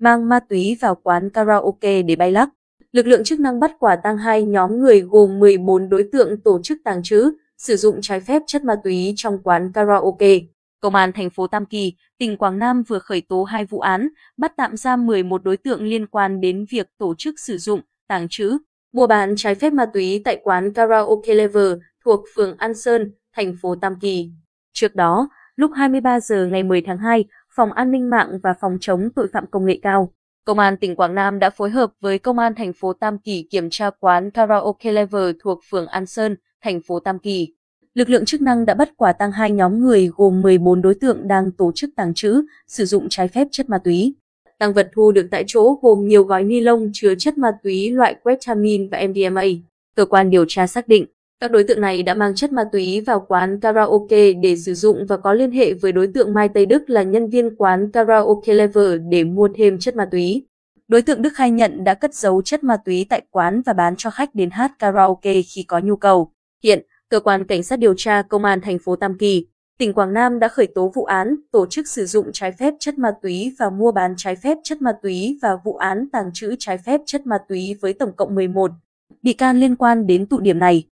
mang ma túy vào quán karaoke để bay lắc. Lực lượng chức năng bắt quả tang hai nhóm người gồm 14 đối tượng tổ chức tàng trữ, sử dụng trái phép chất ma túy trong quán karaoke. Công an thành phố Tam Kỳ, tỉnh Quảng Nam vừa khởi tố hai vụ án, bắt tạm giam 11 đối tượng liên quan đến việc tổ chức sử dụng, tàng trữ, mua bán trái phép ma túy tại quán karaoke Lever thuộc phường An Sơn, thành phố Tam Kỳ. Trước đó, lúc 23 giờ ngày 10 tháng 2, Phòng An ninh mạng và Phòng chống tội phạm công nghệ cao, Công an tỉnh Quảng Nam đã phối hợp với Công an thành phố Tam Kỳ kiểm tra quán karaoke Lever thuộc phường An Sơn, thành phố Tam Kỳ. Lực lượng chức năng đã bắt quả tang hai nhóm người gồm 14 đối tượng đang tổ chức tàng trữ, sử dụng trái phép chất ma túy. Tăng vật thu được tại chỗ gồm nhiều gói ni lông chứa chất ma túy loại ketamine và MDMA. Cơ quan điều tra xác định, các đối tượng này đã mang chất ma túy vào quán karaoke để sử dụng và có liên hệ với đối tượng Mai Tây Đức là nhân viên quán karaoke Lever để mua thêm chất ma túy. Đối tượng Đức khai nhận đã cất giấu chất ma túy tại quán và bán cho khách đến hát karaoke khi có nhu cầu. Hiện, cơ quan cảnh sát điều tra công an thành phố Tam Kỳ, tỉnh Quảng Nam đã khởi tố vụ án tổ chức sử dụng trái phép chất ma túy và mua bán trái phép chất ma túy và vụ án tàng trữ trái phép chất ma túy với tổng cộng 11 bị can liên quan đến tụ điểm này.